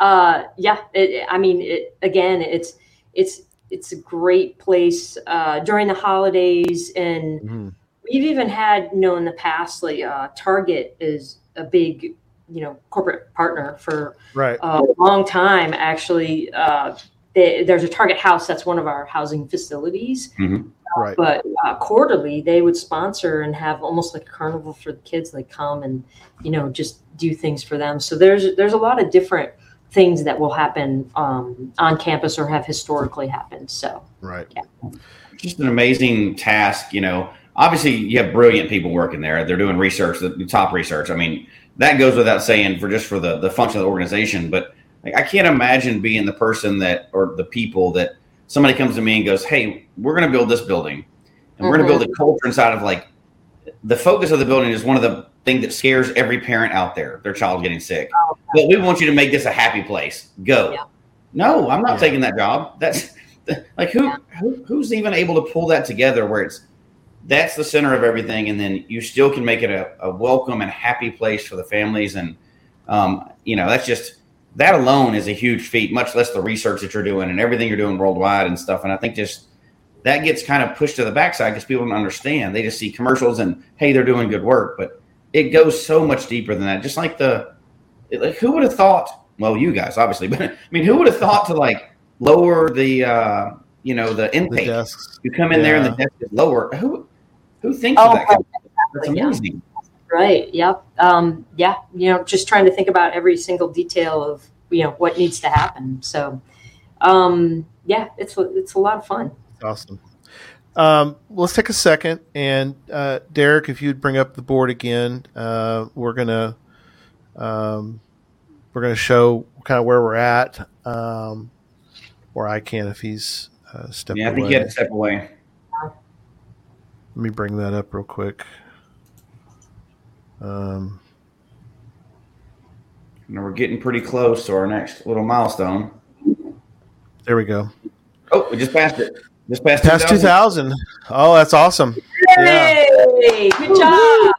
uh, yeah. It, I mean, it, again, it's it's it's a great place uh, during the holidays and. Mm-hmm we've even had you know in the past like uh, target is a big you know corporate partner for right. a long time actually uh, they, there's a target house that's one of our housing facilities mm-hmm. right. but uh, quarterly they would sponsor and have almost like a carnival for the kids they come and you know just do things for them so there's there's a lot of different things that will happen um, on campus or have historically happened so right yeah just an amazing task you know obviously you have brilliant people working there. They're doing research, the top research. I mean, that goes without saying for just for the the function of the organization. But like, I can't imagine being the person that or the people that somebody comes to me and goes, "Hey, we're going to build this building, and we're going to build a mm-hmm. culture inside of like the focus of the building is one of the things that scares every parent out there. Their child getting sick, oh, but we want you to make this a happy place. Go." Yeah. No, I'm not yeah. taking that job. That's like who, yeah. who who's even able to pull that together where it's that's the center of everything. And then you still can make it a, a welcome and happy place for the families. And, um, you know, that's just, that alone is a huge feat, much less the research that you're doing and everything you're doing worldwide and stuff. And I think just that gets kind of pushed to the backside because people don't understand. They just see commercials and, hey, they're doing good work. But it goes so much deeper than that. Just like the, like, who would have thought, well, you guys, obviously, but I mean, who would have thought to like lower the, uh, you know, the intake? The you come in yeah. there and the desk is lower. Who, who thinks oh, of that? That's amazing. Right. Yep. Um, yeah. You know, just trying to think about every single detail of you know what needs to happen. So, um, yeah, it's it's a lot of fun. Awesome. Um, let's take a second and uh, Derek, if you'd bring up the board again, uh, we're gonna um, we're gonna show kind of where we're at, um, or I can if he's uh, stepped yeah, I think away. he had to step away. Let me bring that up real quick. Um, and we're getting pretty close to our next little milestone. There we go. Oh, we just passed it. Just passed, past 2000. Oh, that's awesome. Yay! Yeah. Good job.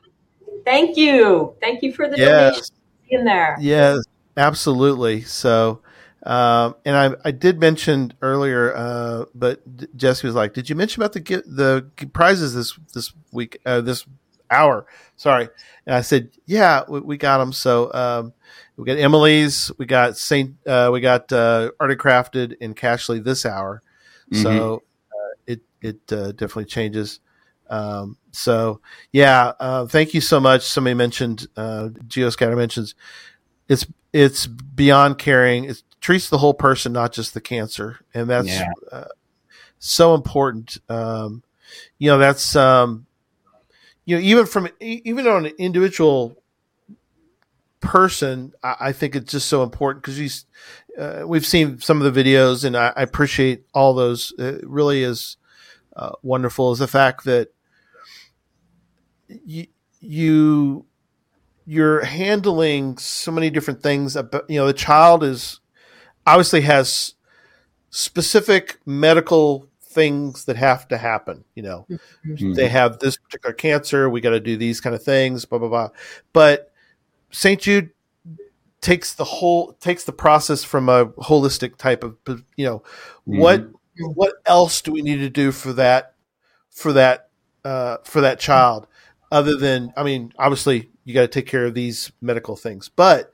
Thank you. Thank you for the yes. donation in there. Yes, absolutely. So, um, and I, I did mention earlier, uh, but Jesse was like, "Did you mention about the the prizes this this week uh, this hour?" Sorry, and I said, "Yeah, we, we got them." So um, we got Emily's, we got Saint, uh, we got uh, Arted Crafted and Cachly this hour. Mm-hmm. So uh, it it uh, definitely changes. Um, so yeah, uh, thank you so much. Somebody mentioned uh, Geoscatter mentions it's it's beyond caring. It treats the whole person, not just the cancer, and that's yeah. uh, so important. Um, you know, that's um, you know, even from even on an individual person, I, I think it's just so important because uh, we've seen some of the videos, and I, I appreciate all those. It really is uh, wonderful. Is the fact that you, you you're handling so many different things. About, you know, the child is obviously has specific medical things that have to happen. You know, mm-hmm. they have this particular cancer. We got to do these kind of things. Blah blah blah. But St. Jude takes the whole takes the process from a holistic type of you know mm-hmm. what what else do we need to do for that for that uh, for that child other than I mean obviously you got to take care of these medical things but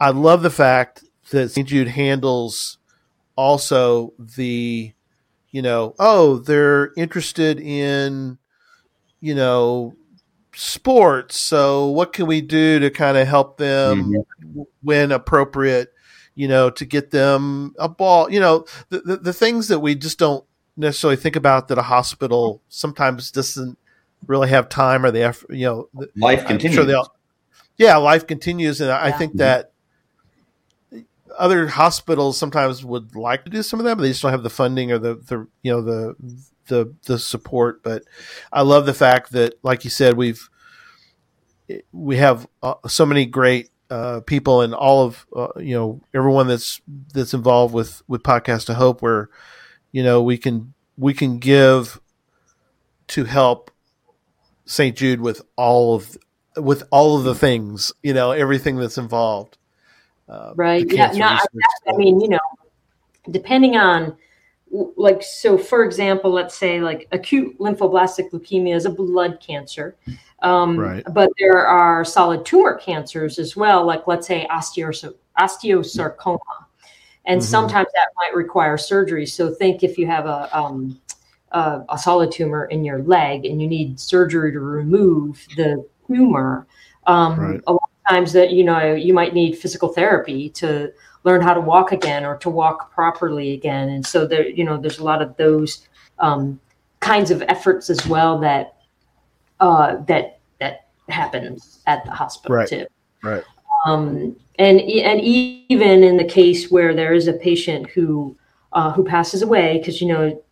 I love the fact that St. Jude handles also the you know oh they're interested in you know sports. So what can we do to kind of help them mm-hmm. when appropriate? You know, to get them a ball. You know, the, the, the things that we just don't necessarily think about that a hospital sometimes doesn't really have time or the effort. You know, life I'm continues. Sure yeah, life continues, and yeah. I think mm-hmm. that other hospitals sometimes would like to do some of that, but they just don't have the funding or the, the you know the the the support. But I love the fact that, like you said, we've we have uh, so many great uh, people and all of uh, you know everyone that's that's involved with with podcast to hope where you know we can we can give to help st jude with all of with all of the things you know everything that's involved uh, right yeah no I, I mean you know depending on like so for example let's say like acute lymphoblastic leukemia is a blood cancer um, right. but there are solid tumor cancers as well like let's say osteosarcoma and mm-hmm. sometimes that might require surgery so think if you have a, um, a, a solid tumor in your leg and you need surgery to remove the tumor um, right. a lot times that you know you might need physical therapy to learn how to walk again or to walk properly again. And so there, you know, there's a lot of those um, kinds of efforts as well that uh, that that happens at the hospital right. too. Right. Um, and and even in the case where there is a patient who uh, who passes away, because you know,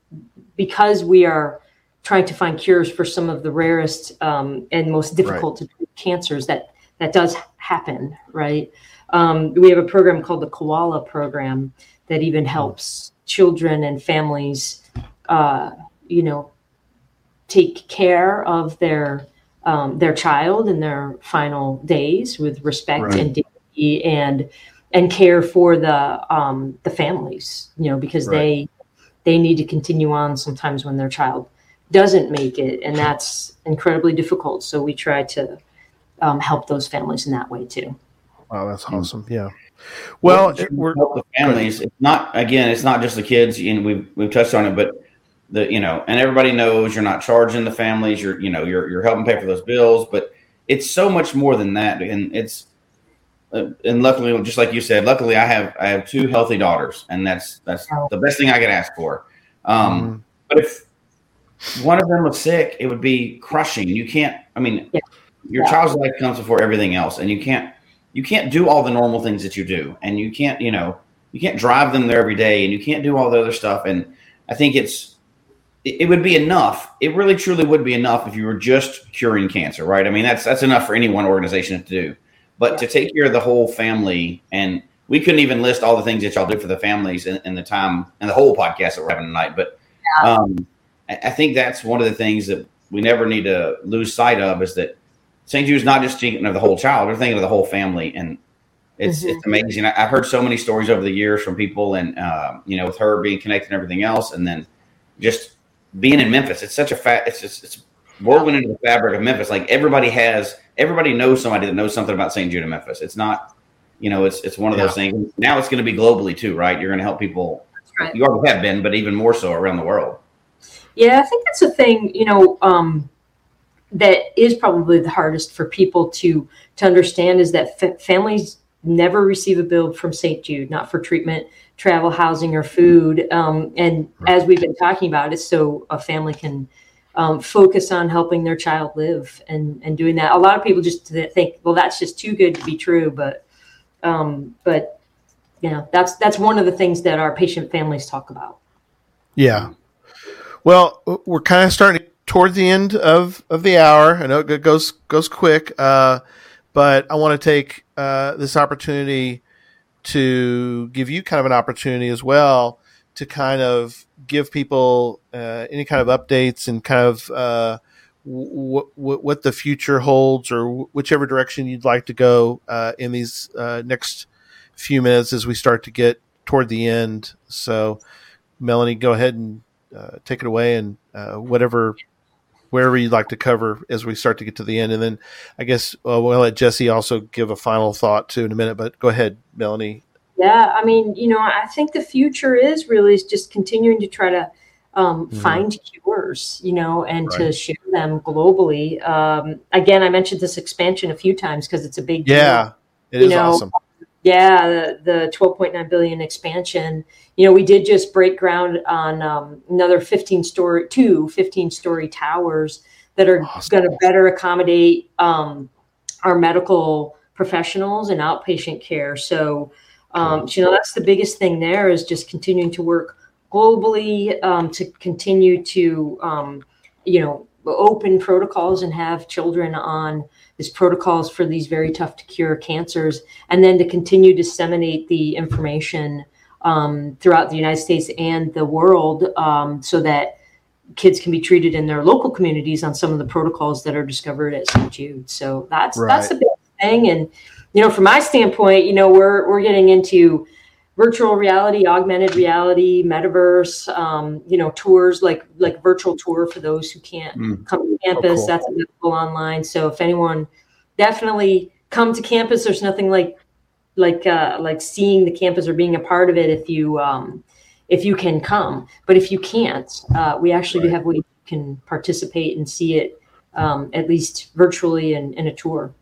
because we are trying to find cures for some of the rarest um, and most difficult right. to treat cancers, that that does happen, right? Um, we have a program called the QoLA Program that even helps children and families, uh, you know, take care of their um, their child in their final days with respect right. and dignity and and care for the um, the families, you know, because right. they they need to continue on sometimes when their child doesn't make it, and that's incredibly difficult. So we try to um, help those families in that way too. Wow, that's awesome. Yeah. Well, we're the families. It's not again. It's not just the kids, and we've we've touched on it, but the you know, and everybody knows you're not charging the families. You're you know you're you're helping pay for those bills, but it's so much more than that, and it's uh, and luckily, just like you said, luckily I have I have two healthy daughters, and that's that's the best thing I could ask for. Um, mm-hmm. But if one of them was sick, it would be crushing. You can't. I mean, yeah. Your yeah. child's life comes before everything else, and you can't you can't do all the normal things that you do and you can't you know you can't drive them there every day and you can't do all the other stuff and i think it's it, it would be enough it really truly would be enough if you were just curing cancer right i mean that's that's enough for any one organization to do but yeah. to take care of the whole family and we couldn't even list all the things that y'all do for the families in, in the time and the whole podcast that we're having tonight but yeah. um, I, I think that's one of the things that we never need to lose sight of is that St. Jude's not just thinking of the whole child; they're thinking of the whole family, and it's mm-hmm. it's amazing. I, have heard so many stories over the years from people, and uh, you know, with her being connected and everything else, and then just being in Memphis. It's such a fat. It's just it's woven into the fabric of Memphis. Like everybody has, everybody knows somebody that knows something about St. Jude in Memphis. It's not, you know, it's it's one of yeah. those things. Now it's going to be globally too, right? You're going to help people. Right. You already have been, but even more so around the world. Yeah, I think that's the thing. You know, um, that is probably the hardest for people to to understand is that f- families never receive a bill from St. Jude, not for treatment, travel, housing, or food. Um, and as we've been talking about, it's so a family can um, focus on helping their child live and and doing that. A lot of people just think, well, that's just too good to be true, but um, but you know, that's that's one of the things that our patient families talk about. Yeah. Well, we're kind of starting toward the end of, of the hour. I know it goes goes quick, uh, but I want to take uh, this opportunity to give you kind of an opportunity as well to kind of give people uh, any kind of updates and kind of uh, w- w- what the future holds or whichever direction you'd like to go uh, in these uh, next few minutes as we start to get toward the end. So, Melanie, go ahead and uh, take it away and uh, whatever wherever you'd like to cover as we start to get to the end. And then I guess uh, we'll let Jesse also give a final thought too in a minute. But go ahead, Melanie. Yeah, I mean, you know, I think the future is really is just continuing to try to um, mm-hmm. find cures, you know, and right. to share them globally. Um, again, I mentioned this expansion a few times because it's a big yeah, it is you know, awesome. Yeah, the, the 12.9 billion expansion. You know, we did just break ground on um, another 15 story, two 15 story towers that are awesome. going to better accommodate um, our medical professionals and outpatient care. So, um, you know, that's the biggest thing there is just continuing to work globally um, to continue to, um, you know, open protocols and have children on these protocols for these very tough to cure cancers, and then to continue to disseminate the information um, throughout the United States and the world um, so that kids can be treated in their local communities on some of the protocols that are discovered at St. Jude. So that's right. that's a big thing. And you know, from my standpoint, you know, we're we're getting into virtual reality, augmented reality, metaverse, um, you know, tours like like virtual tour for those who can't mm. come to campus. Oh, cool. That's available online. So if anyone definitely come to campus, there's nothing like like uh, like seeing the campus or being a part of it if you um, if you can come. But if you can't, uh, we actually right. do have ways you can participate and see it um, at least virtually in, in a tour.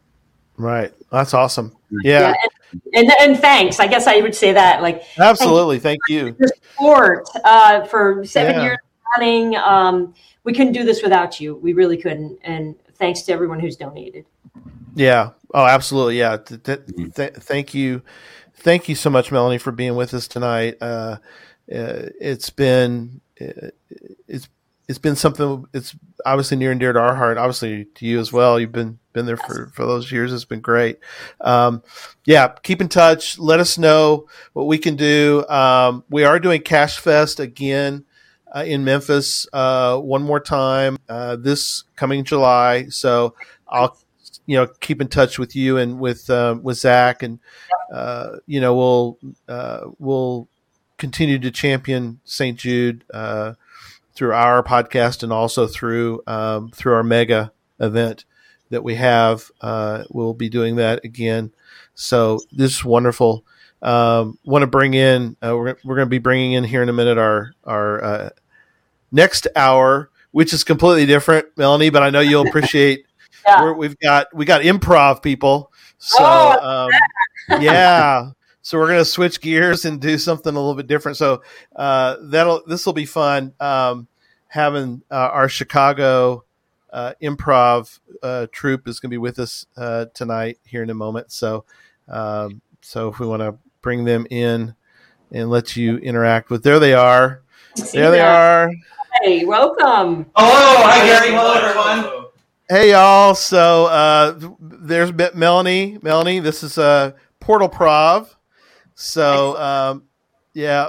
Right. That's awesome. Yeah. yeah and, and, and thanks. I guess I would say that. Like absolutely. Thank, you. For support uh, for seven yeah. years running. Um, we couldn't do this without you. We really couldn't. And thanks to everyone who's donated. Yeah. Oh, absolutely. Yeah. Th- th- th- thank you. Thank you so much, Melanie, for being with us tonight. Uh, uh, it's been uh, it's it's been something. It's obviously near and dear to our heart. Obviously to you as well. You've been been there for, for those years. It's been great. Um, yeah, keep in touch. Let us know what we can do. Um, we are doing Cash Fest again uh, in Memphis uh, one more time uh, this coming July. So I'll you know keep in touch with you and with uh, with Zach and uh, you know we'll uh, we'll continue to champion St. Jude through our podcast and also through um, through our mega event that we have. Uh, we'll be doing that again. So this is wonderful. Um, Want to bring in? Uh, we're we're going to be bringing in here in a minute our our uh, next hour, which is completely different, Melanie. But I know you'll appreciate. yeah. we have got we got improv people. So oh, um, yeah. So we're going to switch gears and do something a little bit different. So uh, that'll this will be fun. Um, having uh, our Chicago uh, improv uh, troupe is going to be with us uh, tonight here in a moment. So, um, so if we want to bring them in and let you interact with, there they are. There they are. Hey, welcome. Hello, hi Gary. Hello, everyone. Hey y'all. So uh, there's Melanie. Melanie, this is uh, Portal Prov. So um, yeah,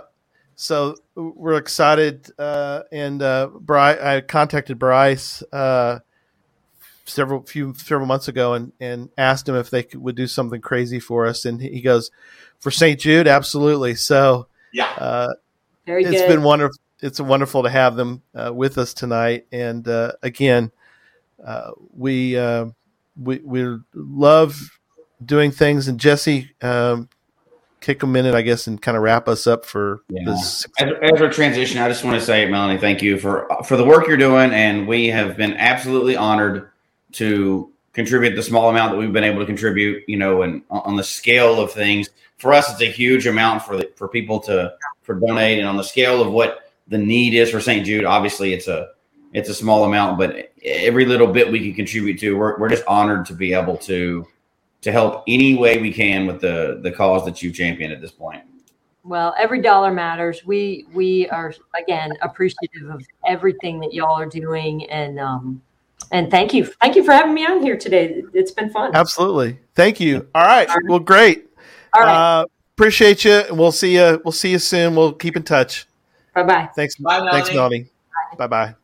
so we're excited. Uh, and uh, Bryce, I contacted Bryce uh, several few several months ago and, and asked him if they could, would do something crazy for us, and he goes, "For St. Jude, absolutely." So yeah, uh, very. It's good. been wonderful. It's wonderful to have them uh, with us tonight, and uh, again, uh, we uh, we we love doing things. And Jesse, um, kick a minute, I guess, and kind of wrap us up for yeah. this. As, as we transition, I just want to say, Melanie, thank you for for the work you're doing, and we have been absolutely honored to contribute the small amount that we've been able to contribute. You know, and on the scale of things, for us, it's a huge amount for the, for people to for donate, and on the scale of what the need is for St. Jude, obviously, it's a it's a small amount, but every little bit we can contribute to, we're, we're just honored to be able to to help any way we can with the the cause that you champion at this point. Well, every dollar matters. We we are again appreciative of everything that y'all are doing, and um, and thank you, thank you for having me on here today. It's been fun. Absolutely. Thank you. All right. Well, great. All right. Uh, appreciate you. and We'll see you. We'll see you soon. We'll keep in touch. bye bye. Thanks. Bye, Thanks, Melanie. Melanie. Bye bye.